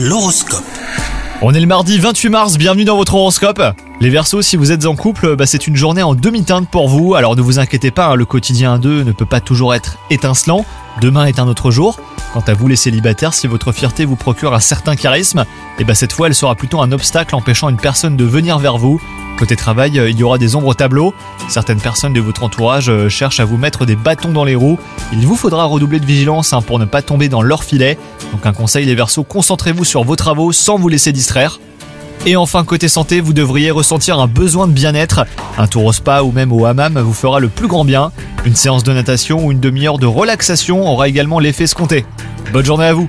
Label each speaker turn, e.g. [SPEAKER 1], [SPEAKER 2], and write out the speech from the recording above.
[SPEAKER 1] L'horoscope.
[SPEAKER 2] On est le mardi 28 mars, bienvenue dans votre horoscope. Les Verseaux, si vous êtes en couple, bah, c'est une journée en demi-teinte pour vous, alors ne vous inquiétez pas, hein, le quotidien deux ne peut pas toujours être étincelant, demain est un autre jour. Quant à vous les célibataires, si votre fierté vous procure un certain charisme, et bah cette fois elle sera plutôt un obstacle empêchant une personne de venir vers vous. Côté travail, euh, il y aura des ombres au tableau. Certaines personnes de votre entourage euh, cherchent à vous mettre des bâtons dans les roues. Il vous faudra redoubler de vigilance hein, pour ne pas tomber dans leur filet. Donc un conseil les Verseaux, concentrez-vous sur vos travaux sans vous laisser distraire. Et enfin, côté santé, vous devriez ressentir un besoin de bien-être. Un tour au spa ou même au hammam vous fera le plus grand bien. Une séance de natation ou une demi-heure de relaxation aura également l'effet escompté. Bonne journée à vous